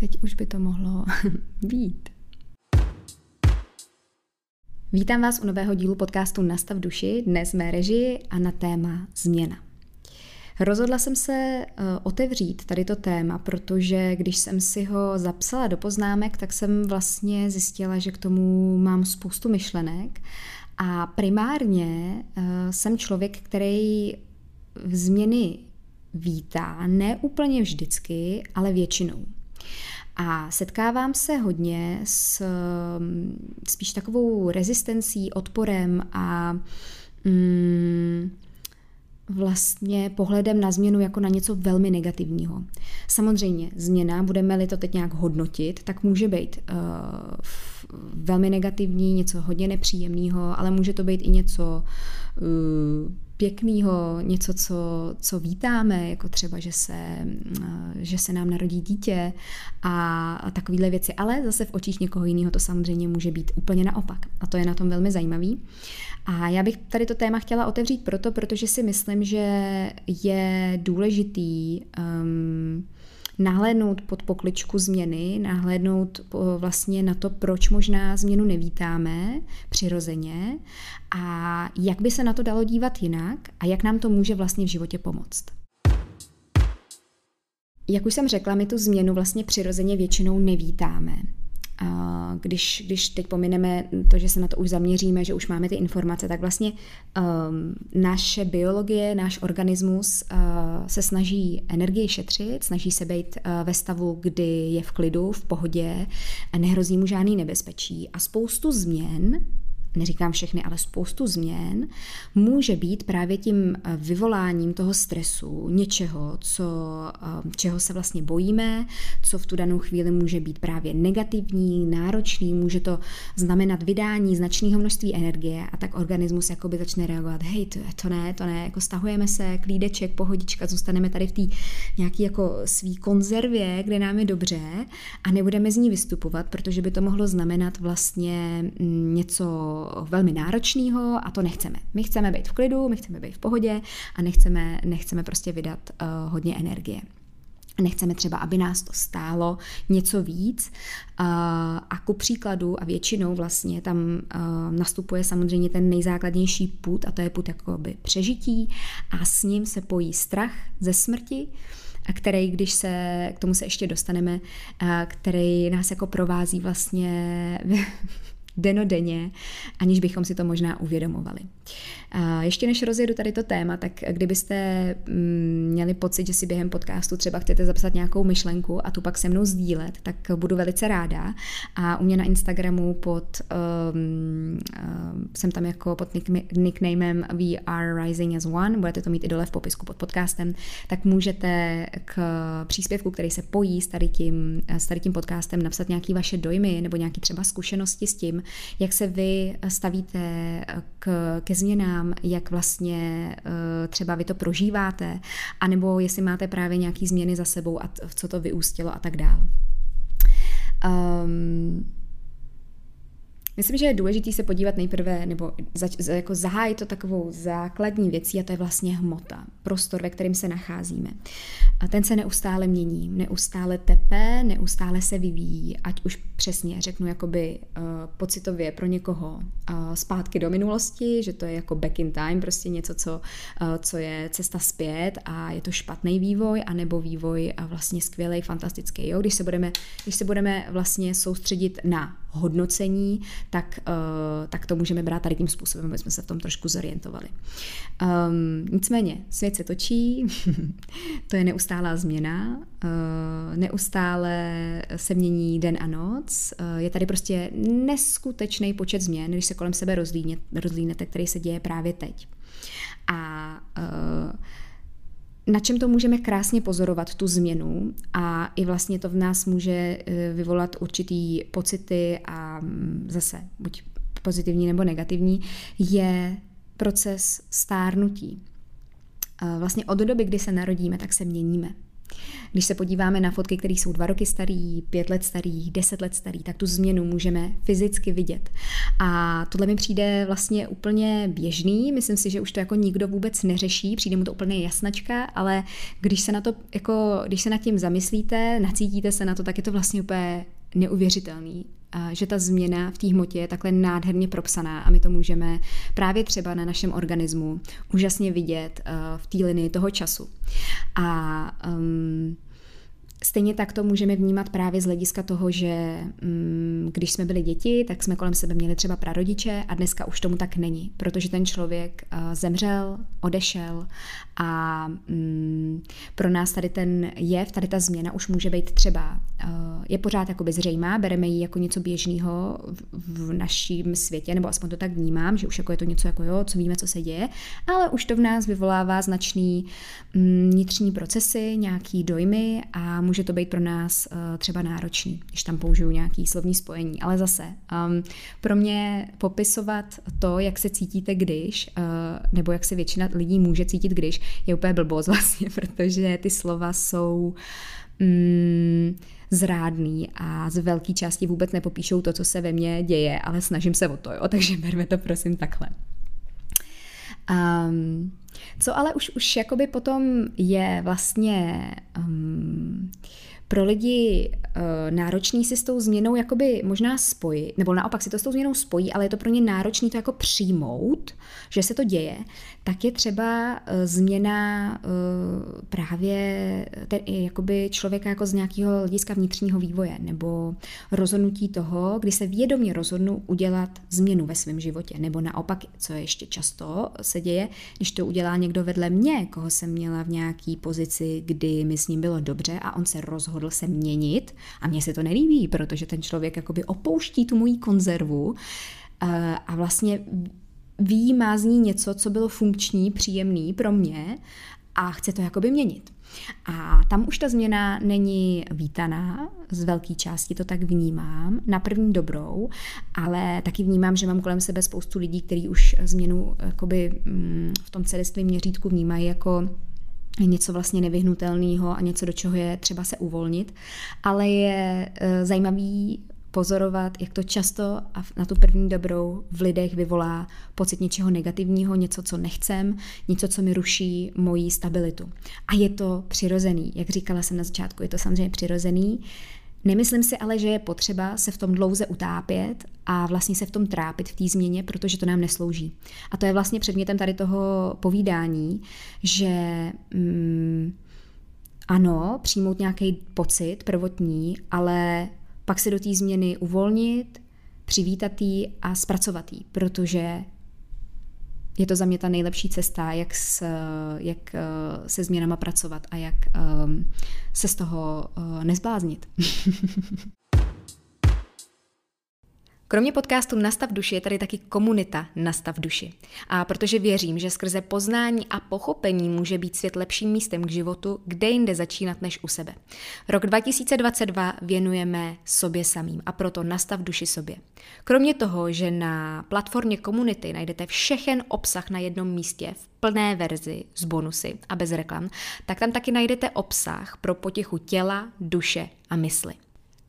teď už by to mohlo být. Vítám vás u nového dílu podcastu Nastav duši, dnes mé režii a na téma změna. Rozhodla jsem se eh, otevřít tady to téma, protože když jsem si ho zapsala do poznámek, tak jsem vlastně zjistila, že k tomu mám spoustu myšlenek a primárně eh, jsem člověk, který změny vítá, ne úplně vždycky, ale většinou. A setkávám se hodně s mm, spíš takovou rezistencí, odporem a mm, vlastně pohledem na změnu jako na něco velmi negativního. Samozřejmě změna, budeme-li to teď nějak hodnotit, tak může být uh, velmi negativní, něco hodně nepříjemného, ale může to být i něco uh, pěkného, něco, co, co vítáme, jako třeba, že se, že se nám narodí dítě a, a takovéhle věci. Ale zase v očích někoho jiného to samozřejmě může být úplně naopak. A to je na tom velmi zajímavý. A já bych tady to téma chtěla otevřít proto, protože si myslím, že je důležitý um, nahlédnout pod pokličku změny, nahlédnout vlastně na to, proč možná změnu nevítáme přirozeně a jak by se na to dalo dívat jinak a jak nám to může vlastně v životě pomoct. Jak už jsem řekla, my tu změnu vlastně přirozeně většinou nevítáme když, když teď pomineme to, že se na to už zaměříme, že už máme ty informace, tak vlastně um, naše biologie, náš organismus uh, se snaží energii šetřit, snaží se být uh, ve stavu, kdy je v klidu, v pohodě, a nehrozí mu žádný nebezpečí. A spoustu změn neříkám všechny, ale spoustu změn, může být právě tím eh, vyvoláním toho stresu, něčeho, co, eh, čeho se vlastně bojíme, co v tu danou chvíli může být právě negativní, náročný, může to znamenat vydání značného množství energie a tak organismus jakoby začne reagovat, hej, to, to ne, to ne, jako stahujeme se, klídeček, pohodička, zůstaneme tady v té nějaký jako svý konzervě, kde nám je dobře a nebudeme z ní vystupovat, protože by to mohlo znamenat vlastně mm, velmi náročného a to nechceme. My chceme být v klidu, my chceme být v pohodě a nechceme, nechceme prostě vydat uh, hodně energie. Nechceme třeba, aby nás to stálo něco víc. A ku příkladu, a většinou vlastně tam nastupuje samozřejmě ten nejzákladnější put, a to je put jakoby přežití, a s ním se pojí strach ze smrti, který, když se, k tomu se ještě dostaneme, který nás jako provází vlastně denodenně, aniž bychom si to možná uvědomovali. A ještě než rozjedu tady to téma, tak kdybyste mm, měli pocit, že si během podcastu třeba chcete zapsat nějakou myšlenku a tu pak se mnou sdílet, tak budu velice ráda. A u mě na Instagramu pod, um, uh, jsem tam jako pod nicknamem We are rising as one, budete to mít i dole v popisku pod podcastem, tak můžete k příspěvku, který se pojí s tady tím, s tady tím podcastem, napsat nějaké vaše dojmy nebo nějaké třeba zkušenosti s tím, jak se vy stavíte k, ke změnám, jak vlastně uh, třeba vy to prožíváte, anebo jestli máte právě nějaké změny za sebou a co to vyústilo a tak dále. Um, Myslím, že je důležité se podívat nejprve, nebo za, jako zahájit to takovou základní věcí, a to je vlastně hmota, prostor, ve kterém se nacházíme. A ten se neustále mění, neustále tepe, neustále se vyvíjí, ať už přesně řeknu jakoby uh, pocitově pro někoho uh, zpátky do minulosti, že to je jako back in time, prostě něco, co, uh, co je cesta zpět a je to špatný vývoj, anebo vývoj uh, vlastně skvělý, fantastický. Jo? Když, se budeme, když se budeme vlastně soustředit na hodnocení, tak, uh, tak to můžeme brát tady tím způsobem, aby jsme se v tom trošku zorientovali. Um, nicméně, svět se točí, to je neustálá změna, uh, neustále se mění den a noc, uh, je tady prostě neskutečný počet změn, když se kolem sebe rozlínete, který se děje právě teď. A uh, na čem to můžeme krásně pozorovat, tu změnu a i vlastně to v nás může eh, vyvolat určitý pocity a mm, zase buď pozitivní nebo negativní, je proces stárnutí. Vlastně od doby, kdy se narodíme, tak se měníme. Když se podíváme na fotky, které jsou dva roky starý, pět let starý, deset let starý, tak tu změnu můžeme fyzicky vidět. A tohle mi přijde vlastně úplně běžný, myslím si, že už to jako nikdo vůbec neřeší, přijde mu to úplně jasnačka, ale když se na to, jako, když se nad tím zamyslíte, nacítíte se na to, tak je to vlastně úplně neuvěřitelný, že ta změna v té hmotě je takhle nádherně propsaná a my to můžeme právě třeba na našem organismu úžasně vidět v té linii toho času. A um, Stejně tak to můžeme vnímat právě z hlediska toho, že mm, když jsme byli děti, tak jsme kolem sebe měli třeba prarodiče a dneska už tomu tak není, protože ten člověk uh, zemřel, odešel a mm, pro nás tady ten jev, tady ta změna už může být třeba, uh, je pořád jakoby zřejmá, bereme ji jako něco běžného v, naším světě, nebo aspoň to tak vnímám, že už jako je to něco jako jo, co víme, co se děje, ale už to v nás vyvolává značný mm, vnitřní procesy, nějaký dojmy a může to být pro nás uh, třeba náročný, když tam použiju nějaký slovní spojení. Ale zase, um, pro mě popisovat to, jak se cítíte když, uh, nebo jak se většina lidí může cítit když, je úplně blbost vlastně, protože ty slova jsou mm, zrádný a z velké části vůbec nepopíšou to, co se ve mně děje, ale snažím se o to, jo, takže berme to prosím takhle. Um, co ale už, už jakoby potom je vlastně um, pro lidi uh, náročný si s tou změnou jakoby možná spojit, nebo naopak si to s tou změnou spojí, ale je to pro ně náročný to jako přijmout, že se to děje, tak je třeba uh, změna uh, právě ten, jakoby člověka jako z nějakého hlediska vnitřního vývoje, nebo rozhodnutí toho, kdy se vědomě rozhodnu udělat změnu ve svém životě, nebo naopak, co ještě často se děje, když to udělá někdo vedle mě, koho jsem měla v nějaký pozici, kdy mi s ním bylo dobře a on se rozhodl rozhodl se měnit a mně se to nelíbí, protože ten člověk jakoby opouští tu moji konzervu eh, a vlastně výjímá z ní něco, co bylo funkční, příjemný pro mě a chce to jakoby měnit. A tam už ta změna není vítaná, z velké části to tak vnímám, na první dobrou, ale taky vnímám, že mám kolem sebe spoustu lidí, kteří už změnu jakoby, mm, v tom celiství měřítku vnímají jako něco vlastně nevyhnutelného a něco, do čeho je třeba se uvolnit, ale je e, zajímavý pozorovat, jak to často a na tu první dobrou v lidech vyvolá pocit něčeho negativního, něco, co nechcem, něco, co mi ruší moji stabilitu. A je to přirozený, jak říkala jsem na začátku, je to samozřejmě přirozený, Nemyslím si ale, že je potřeba se v tom dlouze utápět a vlastně se v tom trápit v té změně, protože to nám neslouží. A to je vlastně předmětem tady toho povídání, že mm, ano, přijmout nějaký pocit prvotní, ale pak se do té změny uvolnit, přivítat ji a zpracovat ji, protože je to za mě ta nejlepší cesta, jak, s, jak eh, se změnama pracovat a jak um, se z toho uh, nezbláznit. Kromě podcastu Nastav duši je tady taky komunita Nastav duši. A protože věřím, že skrze poznání a pochopení může být svět lepším místem k životu, kde jinde začínat než u sebe. Rok 2022 věnujeme sobě samým a proto Nastav duši sobě. Kromě toho, že na platformě komunity najdete všechen obsah na jednom místě v plné verzi s bonusy a bez reklam, tak tam taky najdete obsah pro potěchu těla, duše a mysli.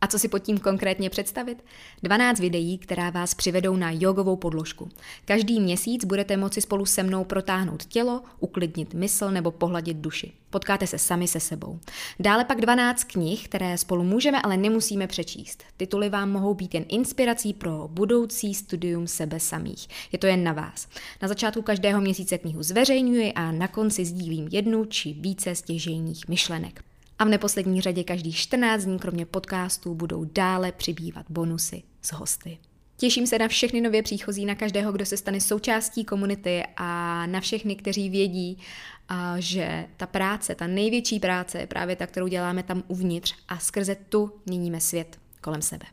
A co si pod tím konkrétně představit? 12 videí, která vás přivedou na jogovou podložku. Každý měsíc budete moci spolu se mnou protáhnout tělo, uklidnit mysl nebo pohladit duši. Potkáte se sami se sebou. Dále pak 12 knih, které spolu můžeme, ale nemusíme přečíst. Tituly vám mohou být jen inspirací pro budoucí studium sebe samých. Je to jen na vás. Na začátku každého měsíce knihu zveřejňuji a na konci sdílím jednu či více stěžejních myšlenek. A v neposlední řadě každých 14 dní kromě podcastů budou dále přibývat bonusy z hosty. Těším se na všechny nově příchozí, na každého, kdo se stane součástí komunity a na všechny, kteří vědí, že ta práce, ta největší práce je právě ta, kterou děláme tam uvnitř a skrze tu měníme svět kolem sebe.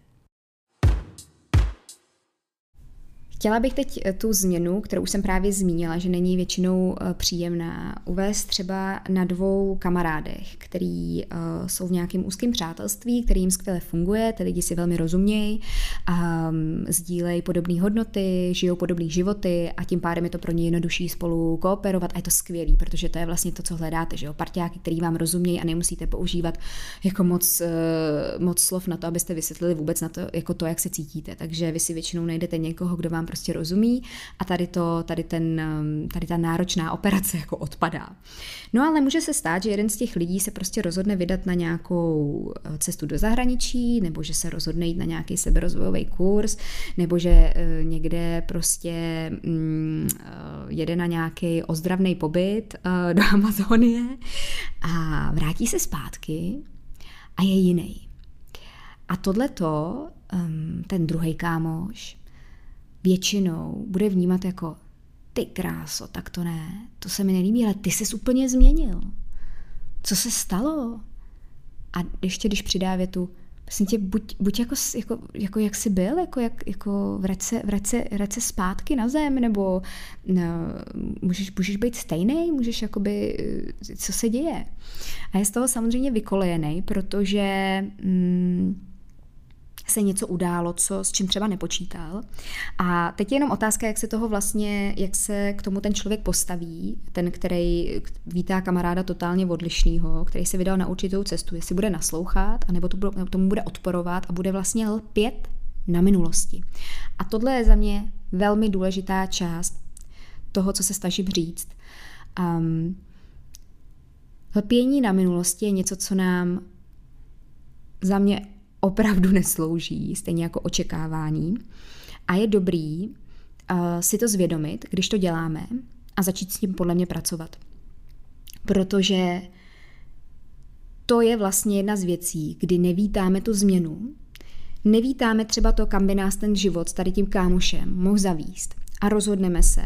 Chtěla bych teď tu změnu, kterou už jsem právě zmínila, že není většinou příjemná, uvést třeba na dvou kamarádech, který jsou v nějakém úzkém přátelství, který jim skvěle funguje, ty lidi si velmi rozumějí, um, sdílejí podobné hodnoty, žijou podobné životy a tím pádem je to pro ně jednodušší spolu kooperovat a je to skvělý, protože to je vlastně to, co hledáte, že jo, partiáky, který vám rozumějí a nemusíte používat jako moc, moc slov na to, abyste vysvětlili vůbec na to, jako to, jak se cítíte. Takže vy si většinou najdete někoho, kdo vám prostě rozumí a tady to, tady ten, um, tady ta náročná operace jako odpadá. No ale může se stát, že jeden z těch lidí se prostě rozhodne vydat na nějakou eh, cestu do zahraničí, nebo že se rozhodne jít na nějaký seberozvojový kurz, nebo že uh, někde prostě um, jede na nějaký ozdravný pobyt do Amazonie a vrátí se zpátky a je jiný. A tohleto um, ten druhý kámoš většinou bude vnímat jako ty kráso, tak to ne, to se mi nelíbí, ale ty jsi úplně změnil. Co se stalo? A ještě když přidá větu, Vlastně tě, buď, buď jako, jako, jako, jak jsi byl, jako, jak, jako vrať, se, vrať, se, vrať se zpátky na zem, nebo no, můžeš, můžeš být stejný, můžeš jakoby, co se děje. A je z toho samozřejmě vykolejený, protože mm, se něco událo, co, s čím třeba nepočítal. A teď je jenom otázka, jak se toho vlastně, jak se k tomu ten člověk postaví, ten, který vítá kamaráda totálně odlišnýho, který se vydal na určitou cestu, jestli bude naslouchat, anebo to, tomu bude odporovat a bude vlastně lpět na minulosti. A tohle je za mě velmi důležitá část toho, co se snažím říct. Um, lpění na minulosti je něco, co nám za mě opravdu neslouží, stejně jako očekávání. A je dobrý uh, si to zvědomit, když to děláme a začít s tím podle mě pracovat. Protože to je vlastně jedna z věcí, kdy nevítáme tu změnu, nevítáme třeba to, kam by nás ten život s tady tím kámošem mohl zavíst a rozhodneme se,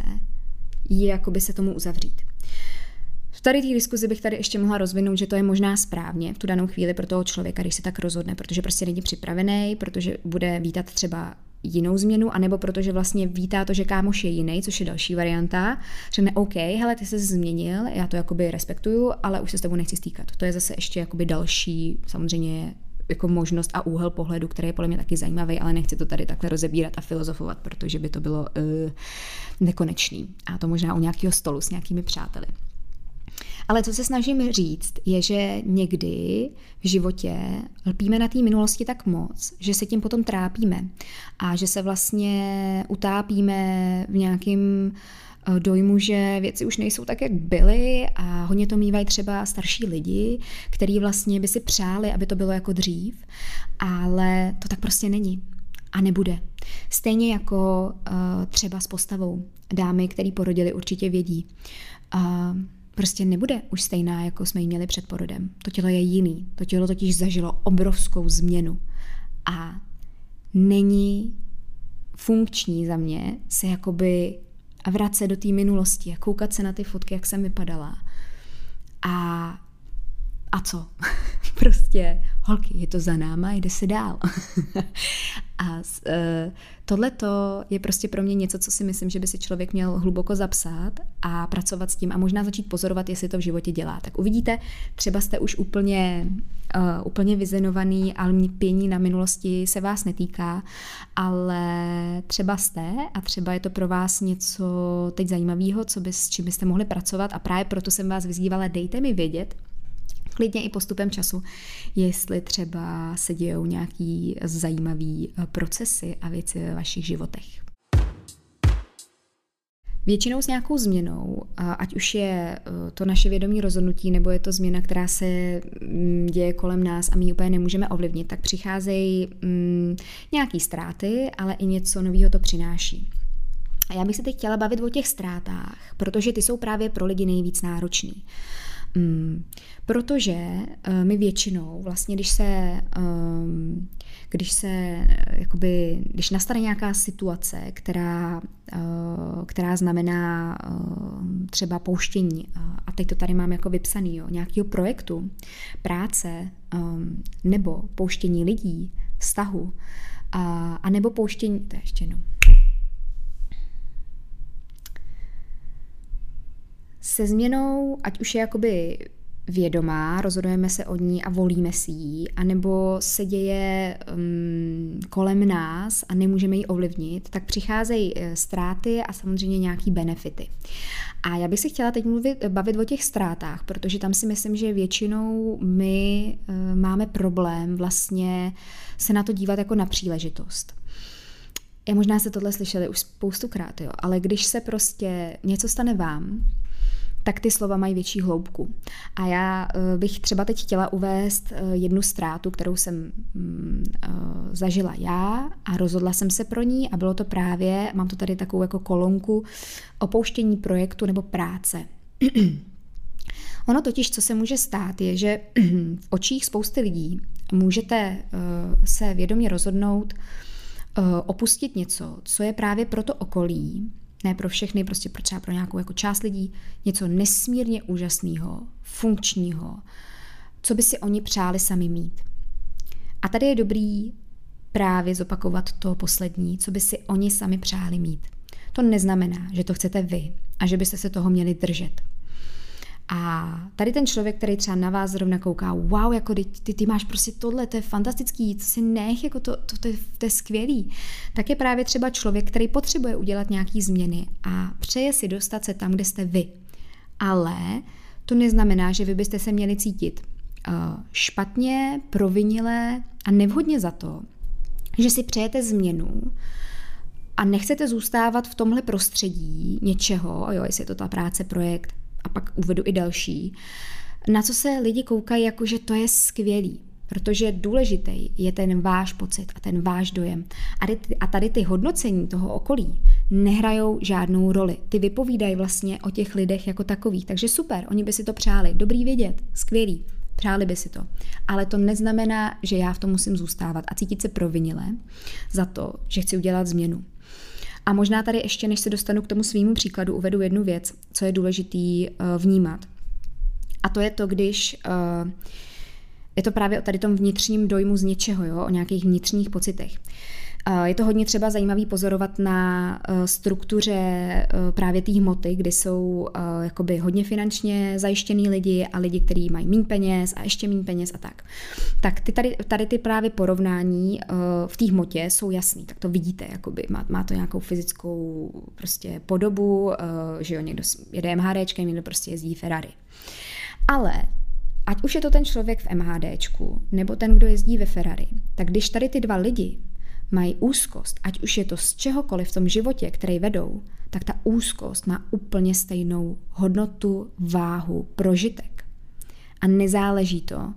jakoby se tomu uzavřít. V tady té diskuzi bych tady ještě mohla rozvinout, že to je možná správně v tu danou chvíli pro toho člověka, když se tak rozhodne, protože prostě není připravený, protože bude vítat třeba jinou změnu, anebo protože vlastně vítá to, že kámoš je jiný, což je další varianta, řekne OK, hele, ty se změnil, já to jakoby respektuju, ale už se s tebou nechci stýkat. To je zase ještě jakoby další, samozřejmě jako možnost a úhel pohledu, který je podle mě taky zajímavý, ale nechci to tady takhle rozebírat a filozofovat, protože by to bylo uh, nekonečný. A to možná u nějakého stolu s nějakými přáteli. Ale co se snažím říct, je, že někdy v životě lpíme na té minulosti tak moc, že se tím potom trápíme a že se vlastně utápíme v nějakým eh, dojmu, že věci už nejsou tak, jak byly a hodně to mývají třeba starší lidi, kteří vlastně by si přáli, aby to bylo jako dřív, ale to tak prostě není a nebude. Stejně jako uh, třeba s postavou. Dámy, které porodili, určitě vědí. Uh, prostě nebude už stejná, jako jsme ji měli před porodem. To tělo je jiný. To tělo totiž zažilo obrovskou změnu. A není funkční za mě se jakoby vracet do té minulosti a koukat se na ty fotky, jak jsem vypadala. A, a co? prostě, holky, je to za náma, jde se dál. a uh, tohle je prostě pro mě něco, co si myslím, že by si člověk měl hluboko zapsat a pracovat s tím a možná začít pozorovat, jestli to v životě dělá. Tak uvidíte, třeba jste už úplně, uh, úplně vyzenovaný, ale pění na minulosti se vás netýká, ale třeba jste a třeba je to pro vás něco teď zajímavého, co by, s čím byste mohli pracovat a právě proto jsem vás vyzývala, dejte mi vědět, klidně i postupem času, jestli třeba se dějou nějaký zajímavý eh, procesy a věci ve vašich životech. Většinou s nějakou změnou, ať už je eh, to naše vědomí rozhodnutí, nebo je to změna, která se mm, děje kolem nás a my ji úplně nemůžeme ovlivnit, tak přicházejí mm, nějaký ztráty, ale i něco nového to přináší. A já bych se teď chtěla bavit o těch ztrátách, protože ty jsou právě pro lidi nejvíc náročný. Mm, protože uh, my většinou, vlastně když se, um, když se, jakoby, když nastane nějaká situace, která, uh, která znamená uh, třeba pouštění, uh, a teď to tady mám jako vypsaný, jo, nějakého projektu, práce, um, nebo pouštění lidí, vztahu, a, a nebo pouštění, to ještě jenom, se změnou, ať už je jakoby vědomá, rozhodujeme se o ní a volíme si ji, anebo se děje um, kolem nás a nemůžeme ji ovlivnit, tak přicházejí eh, ztráty a samozřejmě nějaký benefity. A já bych si chtěla teď mluvit, bavit o těch ztrátách, protože tam si myslím, že většinou my uh, máme problém vlastně se na to dívat jako na příležitost. Já možná se tohle slyšeli už spoustukrát, jo, ale když se prostě něco stane vám, tak ty slova mají větší hloubku. A já eh, bych třeba teď chtěla uvést eh, jednu ztrátu, kterou jsem mm, eh, zažila já a rozhodla jsem se pro ní a bylo to právě, mám to tady takovou jako kolonku, opouštění projektu nebo práce. Ono totiž, co se může stát, je, že v očích spousty lidí můžete se vědomě rozhodnout opustit něco, co je právě pro to okolí ne pro všechny, prostě pro třeba pro nějakou jako část lidí, něco nesmírně úžasného, funkčního, co by si oni přáli sami mít. A tady je dobrý právě zopakovat to poslední, co by si oni sami přáli mít. To neznamená, že to chcete vy a že byste se toho měli držet. A tady ten člověk, který třeba na vás zrovna kouká, wow, jako ty, ty, ty máš prostě tohle, to je fantastický, to si nech, jako to, to, to, je, to je skvělý, tak je právě třeba člověk, který potřebuje udělat nějaký změny a přeje si dostat se tam, kde jste vy. Ale to neznamená, že vy byste se měli cítit uh, špatně, provinile a nevhodně za to, že si přejete změnu a nechcete zůstávat v tomhle prostředí něčeho, jo, jestli je to ta práce, projekt, a pak uvedu i další, na co se lidi koukají jako, že to je skvělý. Protože důležitý je ten váš pocit a ten váš dojem. A tady ty hodnocení toho okolí nehrajou žádnou roli. Ty vypovídají vlastně o těch lidech jako takových. Takže super, oni by si to přáli. Dobrý vědět, skvělý. Přáli by si to. Ale to neznamená, že já v tom musím zůstávat a cítit se provinile za to, že chci udělat změnu. A možná tady ještě, než se dostanu k tomu svýmu příkladu, uvedu jednu věc, co je důležitý uh, vnímat. A to je to, když uh, je to právě o tady tom vnitřním dojmu z něčeho, jo, o nějakých vnitřních pocitech. Je to hodně třeba zajímavý pozorovat na eh, struktuře eh, právě té hmoty, kdy jsou eh, jakoby hodně finančně zajištěný lidi a lidi, kteří mají méně peněz a ještě méně peněz a tak. Tak ty tady, tady ty právě porovnání v té hmotě jsou jasný, tak to vidíte, jakoby má, má to nějakou fyzickou prostě podobu, že jo, někdo jede MHDčkem, někdo prostě jezdí Ferrari. Ale ať už je to ten člověk v MHDčku, nebo ten, kdo jezdí ve Ferrari, tak když tady ty dva lidi mají úzkost, ať už je to z čehokoliv v tom životě, který vedou, tak ta úzkost má úplně stejnou hodnotu, váhu, prožitek. A nezáleží to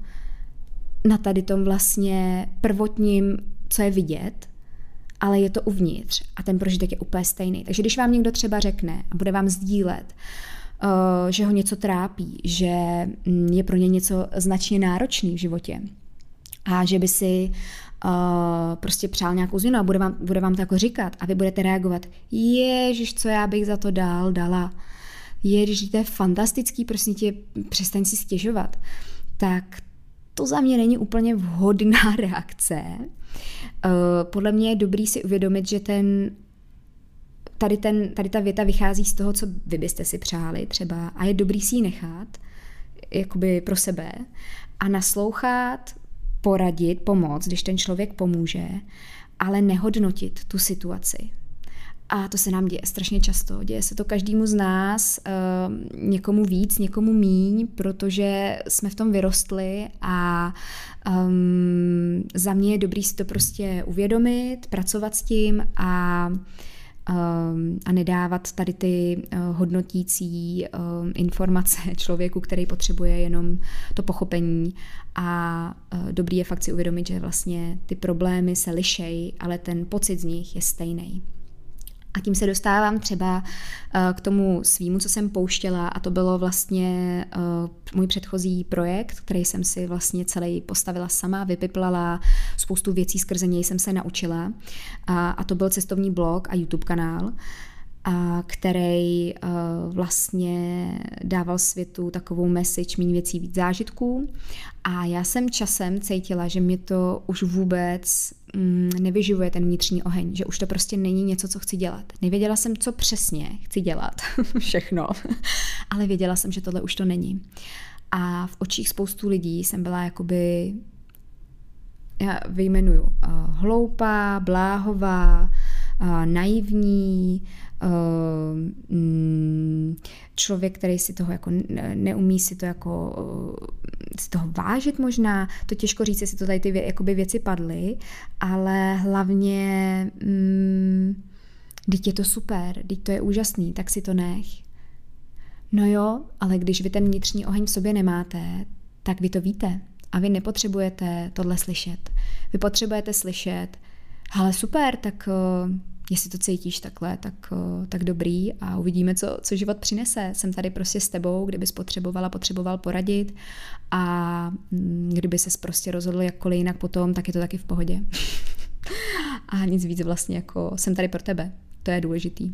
na tady tom vlastně prvotním, co je vidět, ale je to uvnitř a ten prožitek je úplně stejný. Takže když vám někdo třeba řekne a bude vám sdílet, uh, že ho něco trápí, že mm, je pro ně něco značně náročný v životě a že by si uh, prostě přál nějakou změnu a bude vám, bude vám to jako říkat a vy budete reagovat, ježiš, co já bych za to dál dala, ježiš, to je fantastický, prostě tě, přestaň si stěžovat, tak to za mě není úplně vhodná reakce. Uh, podle mě je dobrý si uvědomit, že ten tady, ten, tady ta věta vychází z toho, co vy byste si přáli třeba a je dobrý si ji nechat jakoby pro sebe a naslouchat poradit, pomoct, když ten člověk pomůže, ale nehodnotit tu situaci. A to se nám děje strašně často. Děje se to každému z nás, uh, někomu víc, někomu míň, protože jsme v tom vyrostli a um, za mě je dobrý si to prostě uvědomit, pracovat s tím a a nedávat tady ty eh, hodnotící ehm, informace člověku, který potřebuje jenom to pochopení a eh, dobrý je fakt si uvědomit, že vlastně ty problémy se lišejí, ale ten pocit z nich je stejný. A tím se dostávám třeba eh, k tomu svýmu, co jsem pouštěla a to bylo vlastně eh, můj předchozí projekt, který jsem si vlastně celý postavila sama, vypiplala, spoustu věcí skrze něj jsem se naučila. A, a to byl cestovní blog a YouTube kanál a který uh, vlastně dával světu takovou message méně věcí, víc zážitků. A já jsem časem cítila, že mě to už vůbec mm, nevyživuje ten vnitřní oheň, že už to prostě není něco, co chci dělat. Nevěděla jsem, co přesně chci dělat, všechno, ale věděla jsem, že tohle už to není. A v očích spoustu lidí jsem byla jakoby, já vyjmenuju, uh, hloupá, bláhová, naivní, mm, člověk, který si toho jako neumí si to jako si toho vážit možná, to těžko říct, jestli to tady ty vě, jakoby věci padly, ale hlavně mm, teď je to super, teď to je úžasný, tak si to nech. No jo, ale když vy ten vnitřní oheň v sobě nemáte, tak vy to víte a vy nepotřebujete tohle slyšet. Vy potřebujete slyšet, ale super, tak jestli to cítíš takhle, tak, tak dobrý a uvidíme, co, co život přinese. Jsem tady prostě s tebou, kdybys potřebovala, potřeboval poradit a mm, kdyby ses prostě rozhodl jakkoliv jinak potom, tak je to taky v pohodě. a nic víc vlastně jako jsem tady pro tebe. To je důležitý.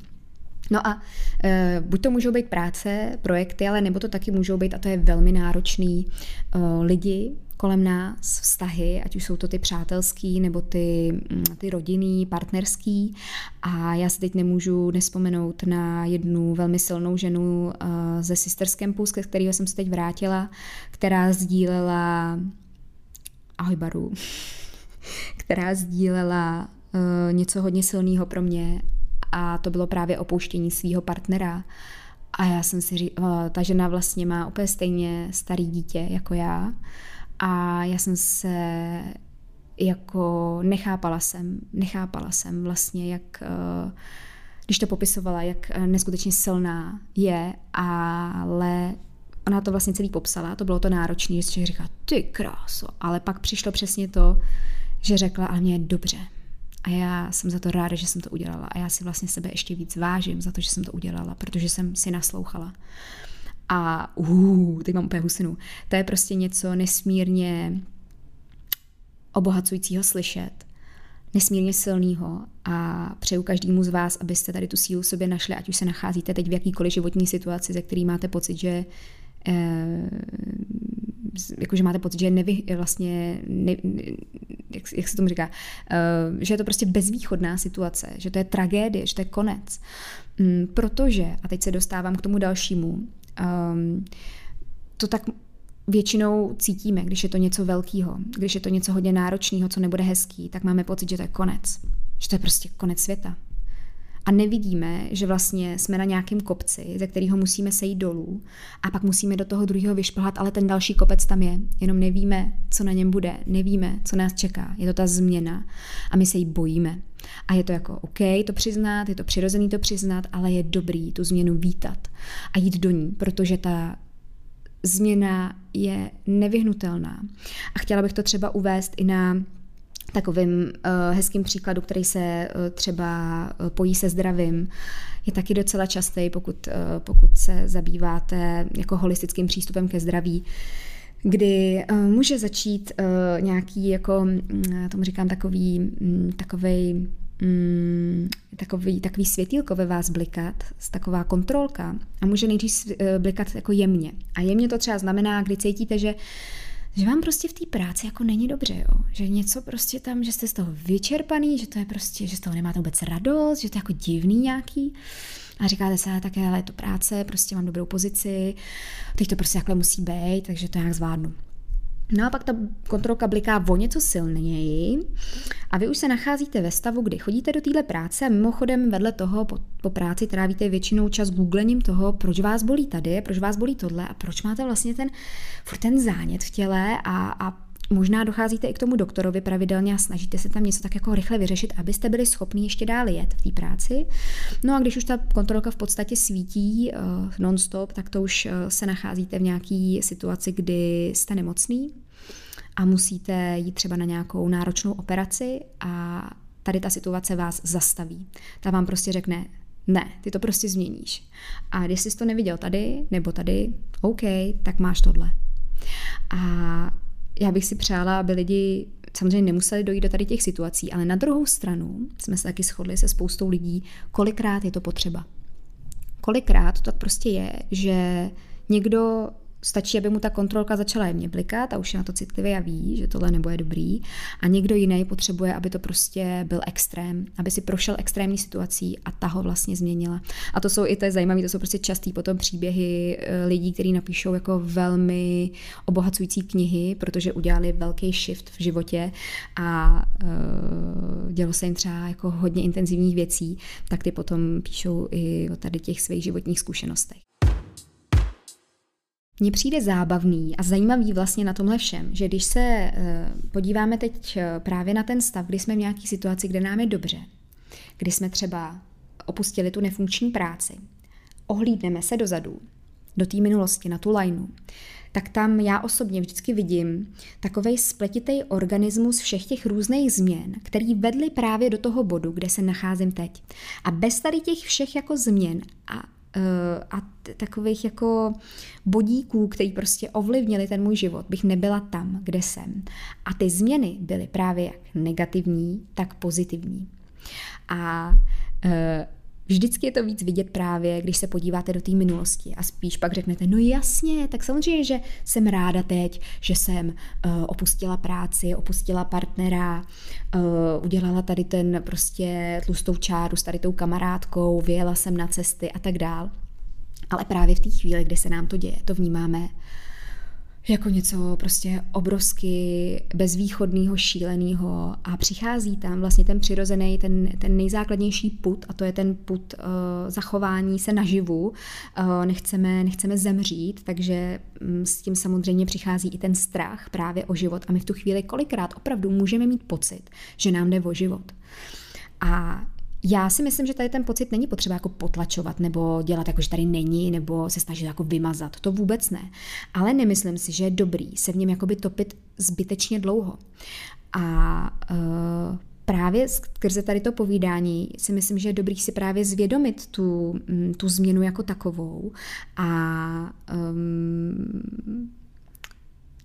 No a e, buď to můžou být práce, projekty, ale nebo to taky můžou být, a to je velmi náročný, e, lidi, kolem nás, vztahy, ať už jsou to ty přátelský nebo ty, mm, ty rodinný, partnerský. A já si teď nemůžu nespomenout na jednu velmi silnou ženu uh, ze Sisters Campu, z kterého jsem se teď vrátila, která sdílela ahoj baru, která sdílela uh, něco hodně silného pro mě a to bylo právě opouštění svého partnera. A já jsem si říkala, ta žena vlastně má úplně stejně starý dítě jako já a já jsem se jako nechápala jsem, nechápala jsem vlastně, jak, eh, když to popisovala, jak eh, neskutečně silná je, ale ona to vlastně celý popsala, to bylo to náročné, že říká, ty kráso, ale pak přišlo přesně to, že řekla, ale mě je dobře. A já jsem za to ráda, že jsem to udělala. A já si vlastně sebe ještě víc vážím za to, že jsem to udělala, protože jsem si naslouchala a uh, teď mám úplně husinu. To je prostě něco nesmírně obohacujícího slyšet, nesmírně silného a přeju každému z vás, abyste tady tu sílu sobě našli, ať už se nacházíte teď v jakýkoliv životní situaci, ze který máte pocit, že eh, jakože máte pocit, že nevy, vlastně, ne, jak, jak se tomu říká, uh, že je to prostě bezvýchodná situace, že to je tragédie, že to je konec. Um, protože, a teď se dostávám k tomu dalšímu, um, to tak většinou cítíme, když je to něco velkého, když je to něco hodně náročného, co nebude hezký, tak máme pocit, že to je konec. Že to je prostě konec světa. A nevidíme, že vlastně jsme na nějakém kopci, ze kterého musíme sejít dolů a pak musíme do toho druhého vyšplhat, ale ten další kopec tam je. Jenom nevíme, co na něm bude, nevíme, co nás čeká. Je to ta změna a my se jí bojíme. A je to jako OK to přiznat, je to přirozený to přiznat, ale je dobrý tu změnu vítat a jít do ní, protože ta změna je nevyhnutelná. A chtěla bych to třeba uvést i na takovým uh, hezkým příkladu, který se uh, třeba uh, pojí se zdravím, je taky docela častý, pokud, uh, pokud se zabýváte jako holistickým přístupem ke zdraví kdy uh, může začít uh, nějaký, jako, uh, tomu říkám, takový, um, takovej, um, takový, takový světýlko ve vás blikat, taková kontrolka a může nejdřív blikat jako jemně. A jemně to třeba znamená, kdy cítíte, že že vám prostě v té práci jako není dobře, jo. Že něco prostě tam, že jste z toho vyčerpaný, že to je prostě, že z toho nemáte vůbec radost, že to je jako divný nějaký. A říkáte se, tak ale je to práce, prostě mám dobrou pozici, teď to prostě takhle musí být, takže to nějak zvládnu. No a pak ta kontrolka bliká o něco silněji. A vy už se nacházíte ve stavu, kdy chodíte do téhle práce a mimochodem vedle toho po, po práci trávíte většinou čas googlením toho, proč vás bolí tady, proč vás bolí tohle a proč máte vlastně ten, furt ten zánět v těle a, a Možná docházíte i k tomu doktorovi pravidelně a snažíte se tam něco tak jako rychle vyřešit, abyste byli schopni ještě dál jet v té práci. No a když už ta kontrolka v podstatě svítí uh, non-stop, tak to už uh, se nacházíte v nějaké situaci, kdy jste nemocný a musíte jít třeba na nějakou náročnou operaci a tady ta situace vás zastaví. Ta vám prostě řekne, ne, ty to prostě změníš. A když jsi to neviděl tady nebo tady, OK, tak máš tohle. A já bych si přála, aby lidi samozřejmě nemuseli dojít do tady těch situací, ale na druhou stranu jsme se taky shodli se spoustou lidí, kolikrát je to potřeba. Kolikrát to tak prostě je, že někdo Stačí, aby mu ta kontrolka začala jemně blikat a už je na to citlivý a ví, že tohle nebude dobrý. A někdo jiný potřebuje, aby to prostě byl extrém, aby si prošel extrémní situací a ta ho vlastně změnila. A to jsou i to je zajímavé, to jsou prostě častý potom příběhy eh, lidí, kteří napíšou jako velmi obohacující knihy, protože udělali velký shift v životě a uh, dělo se jim třeba jako hodně intenzivních věcí, tak ty potom píšou i o tady těch svých životních zkušenostech. Mně přijde zábavný a zajímavý vlastně na tomhle všem, že když se eh, podíváme teď eh, právě na ten stav, kdy jsme v nějaké situaci, kde nám je dobře, kdy jsme třeba opustili tu nefunkční práci, ohlídneme se dozadu, do té minulosti, na tu lajnu, tak tam já osobně vždycky vidím takový spletitý organismus všech těch různých změn, který vedly právě do toho bodu, kde se nacházím teď. A bez tady těch všech jako změn a a takových jako bodíků, který prostě ovlivnili ten můj život, bych nebyla tam, kde jsem. A ty změny byly právě jak negativní, tak pozitivní. A uh, Vždycky je to víc vidět právě, když se podíváte do té minulosti a spíš pak řeknete, no jasně, tak samozřejmě, že jsem ráda teď, že jsem uh, opustila práci, opustila partnera, uh, udělala tady ten prostě tlustou čáru s tady tou kamarádkou, vyjela jsem na cesty a tak dál. Ale právě v té chvíli, kdy se nám to děje, to vnímáme jako něco prostě obrovsky bezvýchodného, šíleného a přichází tam vlastně ten přirozený, ten, ten nejzákladnější put a to je ten put uh, zachování se naživu. Uh, nechceme, nechceme zemřít, takže um, s tím samozřejmě přichází i ten strach právě o život a my v tu chvíli kolikrát opravdu můžeme mít pocit, že nám jde o život. A já si myslím, že tady ten pocit není potřeba jako potlačovat nebo dělat jako, že tady není, nebo se snažit jako vymazat. To vůbec ne. Ale nemyslím si, že je dobrý se v něm jakoby topit zbytečně dlouho. A uh, právě skrze tady to povídání si myslím, že je dobrý si právě zvědomit tu, mm, tu změnu jako takovou a um,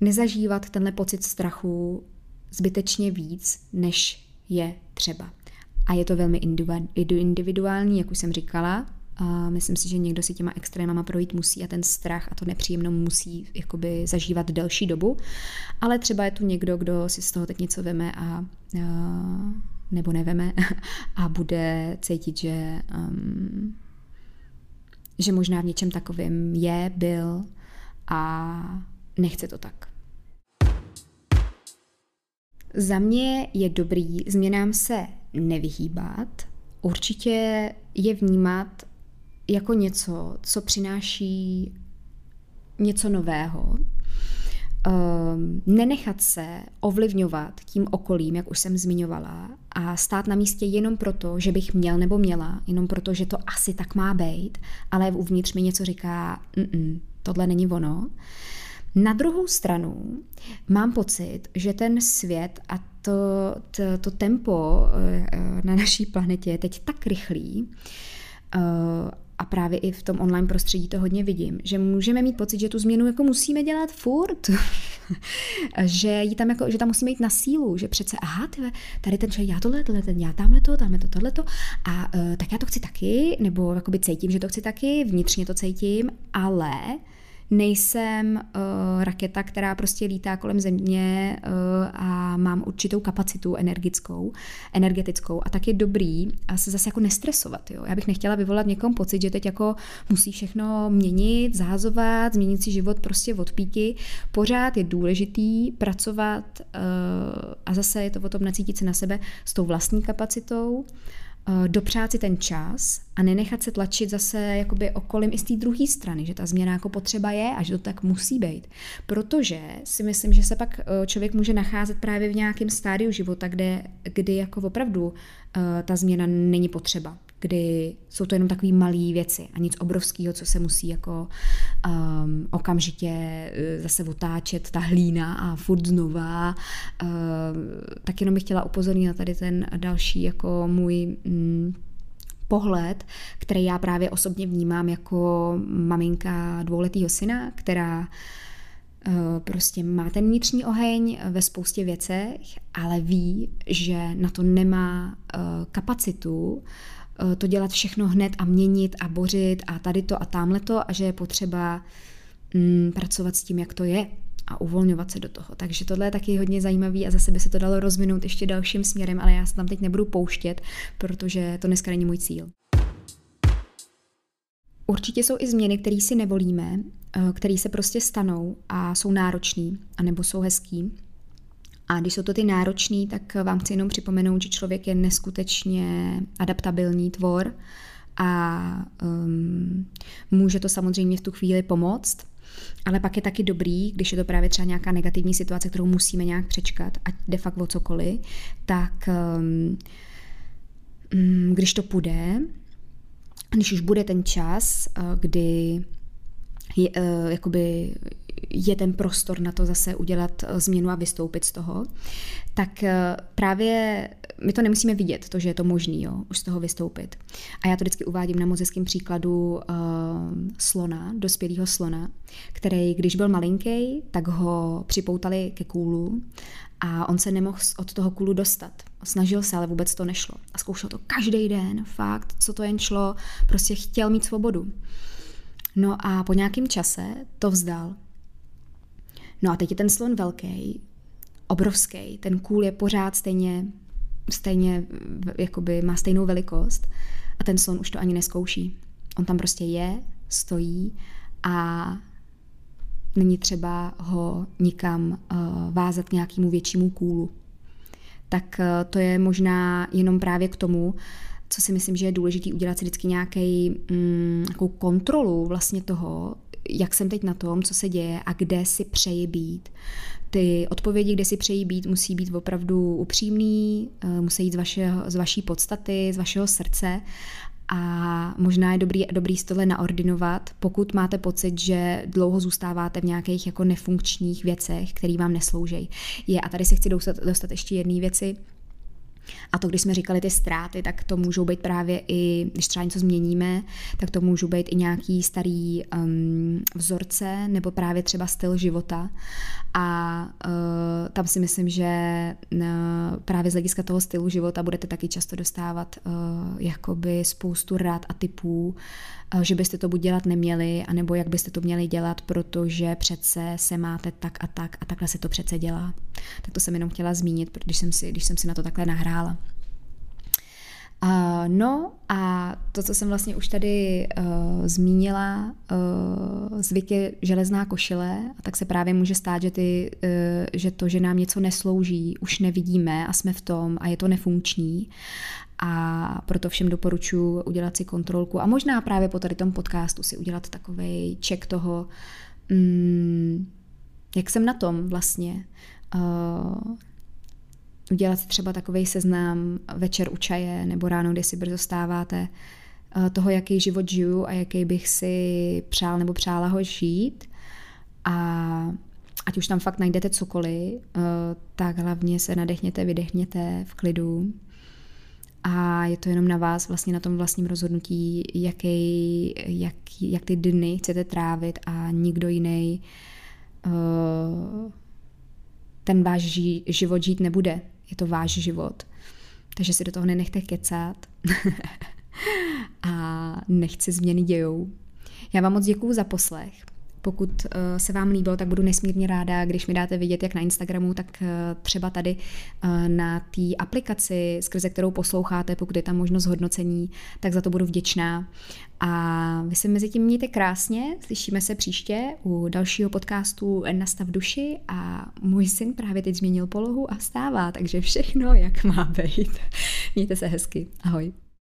nezažívat tenhle pocit strachu zbytečně víc, než je třeba. A je to velmi individuální, jak už jsem říkala. A myslím si, že někdo si těma extrémama projít musí a ten strach a to nepříjemno musí jakoby zažívat delší dobu. Ale třeba je tu někdo, kdo si z toho teď něco veme a, a nebo neveme a bude cítit, že, um, že možná v něčem takovým je, byl a nechce to tak. Za mě je dobrý změnám se nevyhýbat, určitě je vnímat jako něco, co přináší něco nového, Um, nenechat se ovlivňovat tím okolím, jak už jsem zmiňovala, a stát na místě jenom proto, že bych měl nebo měla, jenom proto, že to asi tak má být, ale uvnitř mi něco říká, tohle není ono. Na druhou stranu mám pocit, že ten svět a to, to, to tempo eh, na naší planetě je teď tak rychlý, eh, a právě i v tom online prostředí to hodně vidím, že můžeme mít pocit, že tu změnu jako musíme dělat furt, že, jí tam jako, že tam musíme jít na sílu, že přece, aha, tyhle, tady ten člověk, já tohle, tohle, ten, já tamhle to, tamhle to, tohle to, a uh, tak já to chci taky, nebo jakoby cítím, že to chci taky, vnitřně to cítím, ale nejsem uh, raketa, která prostě lítá kolem země uh, a mám určitou kapacitu energickou, energetickou a tak je dobrý a se zase jako nestresovat. Jo? Já bych nechtěla vyvolat někom pocit, že teď jako musí všechno měnit, zázovat, změnit si život prostě od píky. Pořád je důležitý pracovat uh, a zase je to o tom nacítit se na sebe s tou vlastní kapacitou Eh, dopřát si ten čas a nenechat se tlačit zase jakoby okolím i z té druhé strany, že ta změna jako potřeba je a že to tak musí být. Protože si myslím, že se pak eh, člověk může nacházet právě v nějakém stádiu života, kde, kdy jako opravdu uh, ta změna není potřeba kdy jsou to jenom takové malé věci a nic obrovského, co se musí jako um, okamžitě uh, zase otáčet, ta hlína a furt znova. Uh, tak jenom bych chtěla upozornit na tady ten další jako můj um, pohled, který já právě osobně vnímám jako maminka dvouletého syna, která uh, prostě má ten vnitřní oheň ve spoustě věcech, ale ví, že na to nemá kapacitu Eh, to dělat všechno hned a měnit a bořit a tady to a tamhle to a že je potřeba mm, pracovat s tím, jak to je a uvolňovat se do toho. Takže tohle je taky hodně zajímavý a zase by se to dalo rozvinout ještě dalším směrem, ale já se tam teď nebudu pouštět, protože to dneska není můj cíl. Určitě jsou i změny, které si nevolíme, eh, které se prostě stanou a jsou náročný, anebo jsou hezký. A když jsou to ty náročný, tak vám chci jenom připomenout, že člověk je neskutečně adaptabilní tvor a um, může to samozřejmě v tu chvíli pomoct, ale pak je taky dobrý, když je to právě třeba nějaká negativní situace, kterou musíme nějak přečkat, ať de facto o cokoliv, tak um, když to půjde, když už bude ten čas, uh, kdy je, uh, jakoby je ten prostor na to zase udělat uh, změnu a vystoupit z toho, tak právě my to nemusíme vidět, to, že je to možný, jo, už z toho vystoupit. A já to vždycky uvádím na mozeckém příkladu uh, slona, dospělého slona, který, když byl malinký, tak ho připoutali ke kůlu a on se nemohl od toho kůlu dostat. Snažil se, ale vůbec to nešlo. A zkoušel to každý den, fakt, co to jen šlo, prostě chtěl mít svobodu. No a po nějakém čase to vzdal. No a teď je ten slon velký, obrovský, ten kůl je pořád stejně stejně jakoby má stejnou velikost a ten slon už to ani neskouší. On tam prostě je, stojí a není třeba ho nikam uh, vázat k nějakému většímu kůlu. Tak uh, to je možná jenom právě k tomu, co si myslím, že je důležité udělat si vždycky nějaký, mm, nějakou kontrolu vlastně toho, jak jsem teď na tom, co se děje a kde si přeji být. Ty odpovědi, kde si přeji být, musí být opravdu upřímný, eh, musí jít z, vašeho, z vaší podstaty, z vašeho srdce a možná je dobrý, dobrý z tohle naordinovat, pokud máte pocit, že dlouho zůstáváte v nějakých jako nefunkčních věcech, které vám neslouží. Je, a tady se chci dostat, dostat ještě jedné věci, a to, když jsme říkali ty ztráty, tak to můžou být právě i, když třeba něco změníme, tak to můžou být i nějaký starý um, vzorce nebo právě třeba styl života. A uh, tam si myslím, že uh, právě z hlediska toho stylu života budete taky často dostávat uh, jakoby spoustu rad a typů, že byste to buď dělat neměli, anebo jak byste to měli dělat, protože přece se máte tak a tak a takhle se to přece dělá. Tak to jsem jenom chtěla zmínit, když jsem si, když jsem si na to takhle nahrála. Uh, no a to, co jsem vlastně už tady uh, zmínila, uh, zvyk je železná košile a tak se právě může stát, že, ty, uh, že to, že nám něco neslouží, už nevidíme a jsme v tom a je to nefunkční a proto všem doporučuji udělat si kontrolku a možná právě po tady tom podcastu si udělat takový check toho, mm, jak jsem na tom vlastně. Uh, udělat si třeba takový seznam večer u čaje nebo ráno, kdy si brzo stáváte, uh, toho, jaký život žiju a jaký bych si přál nebo přála ho žít. A ať už tam fakt najdete cokoliv, uh, tak hlavně se nadechněte, vydechněte v klidu a je to jenom na vás vlastně na tom vlastním rozhodnutí, jaký, jak, jak ty dny chcete trávit a nikdo jiný uh, ten váš ži, život žít nebude. Je to váš život. Takže si do toho nenechte kecat a nechci změny dějou. Já vám moc děkuju za poslech. Pokud eh, se vám líbilo, tak budu nesmírně ráda, když mi dáte vidět jak na Instagramu, tak eh, třeba tady eh, na té aplikaci, skrze kterou posloucháte, pokud je tam možnost hodnocení, tak za to budu vděčná. A vy se mezi tím mějte krásně, slyšíme se příště u dalšího podcastu Nastav duši a můj syn právě teď změnil polohu a vstává, takže všechno jak má být. Mějte se hezky. Ahoj.